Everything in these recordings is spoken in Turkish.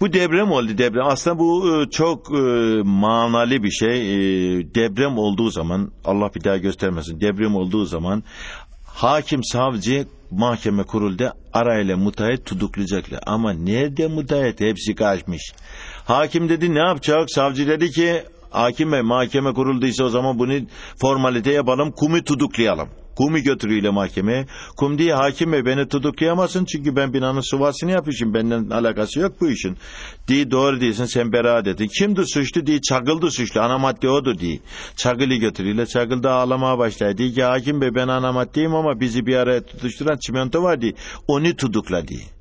Bu deprem oldu deprem. Aslında bu e, çok e, manalı bir şey. E, deprem olduğu zaman Allah bir daha göstermesin. Deprem olduğu zaman hakim savcı mahkeme kurulda arayla müteahhit tutuklayacaklar. Ama nerede müteahhit hepsi kaçmış. Hakim dedi ne yapacak? Savcı dedi ki hakim bey mahkeme kurulduysa o zaman bunu formalite yapalım kumu tutuklayalım. Kumi götürüyle mahkemeye. Kum diye hakim bey beni tutuklayamazsın çünkü ben binanın sıvasını yapmışım. Benden alakası yok bu işin. Diye doğru değilsin sen beraat ettin. Kimdi suçlu diye çakıldı suçlu. Ana madde odur diye. Çakılı götürüyle çakıl da ağlamaya başladı. Diye ki hakim bey ben ana maddeyim ama bizi bir araya tutuşturan çimento var diye. Onu tutukla diye.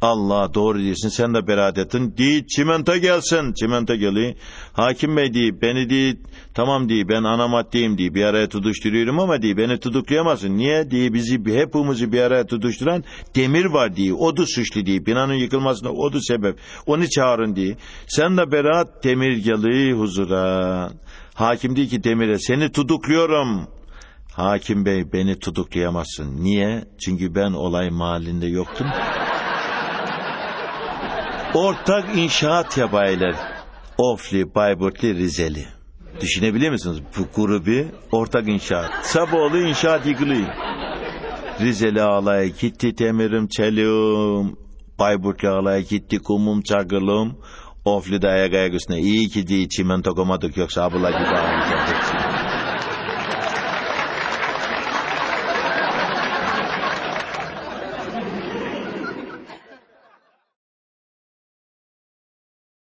Allah doğru diyorsun sen de beraat ettin. Di çimento gelsin. Çimento geliyor. Hakim bey diye beni diye tamam diye ben ana maddeyim diye bir araya tutuşturuyorum ama diye beni tutuklayamazsın. Niye diye bizi hepimizi bir araya tutuşturan demir var diye. O da suçlu diye. Binanın yıkılmasına o da sebep. Onu çağırın diye. Sen de beraat demir geliyor huzura. Hakim diyor ki demire seni tutukluyorum. Hakim bey beni tutuklayamazsın. Niye? Çünkü ben olay mahallinde yoktum. Ortak inşaat yabaylar. Ofli, Bayburtli, Rizeli. Düşünebiliyor musunuz? Bu grubu ortak inşaat. Saboğlu inşaat yıkılıyor. Rizeli ağlaya gitti temirim çeliğim. Bayburtlu ağlaya gitti kumum çakılım. Ofli de ayak ayak üstüne. İyi ki diye çimento komadık yoksa abla gibi ağlayacaktık.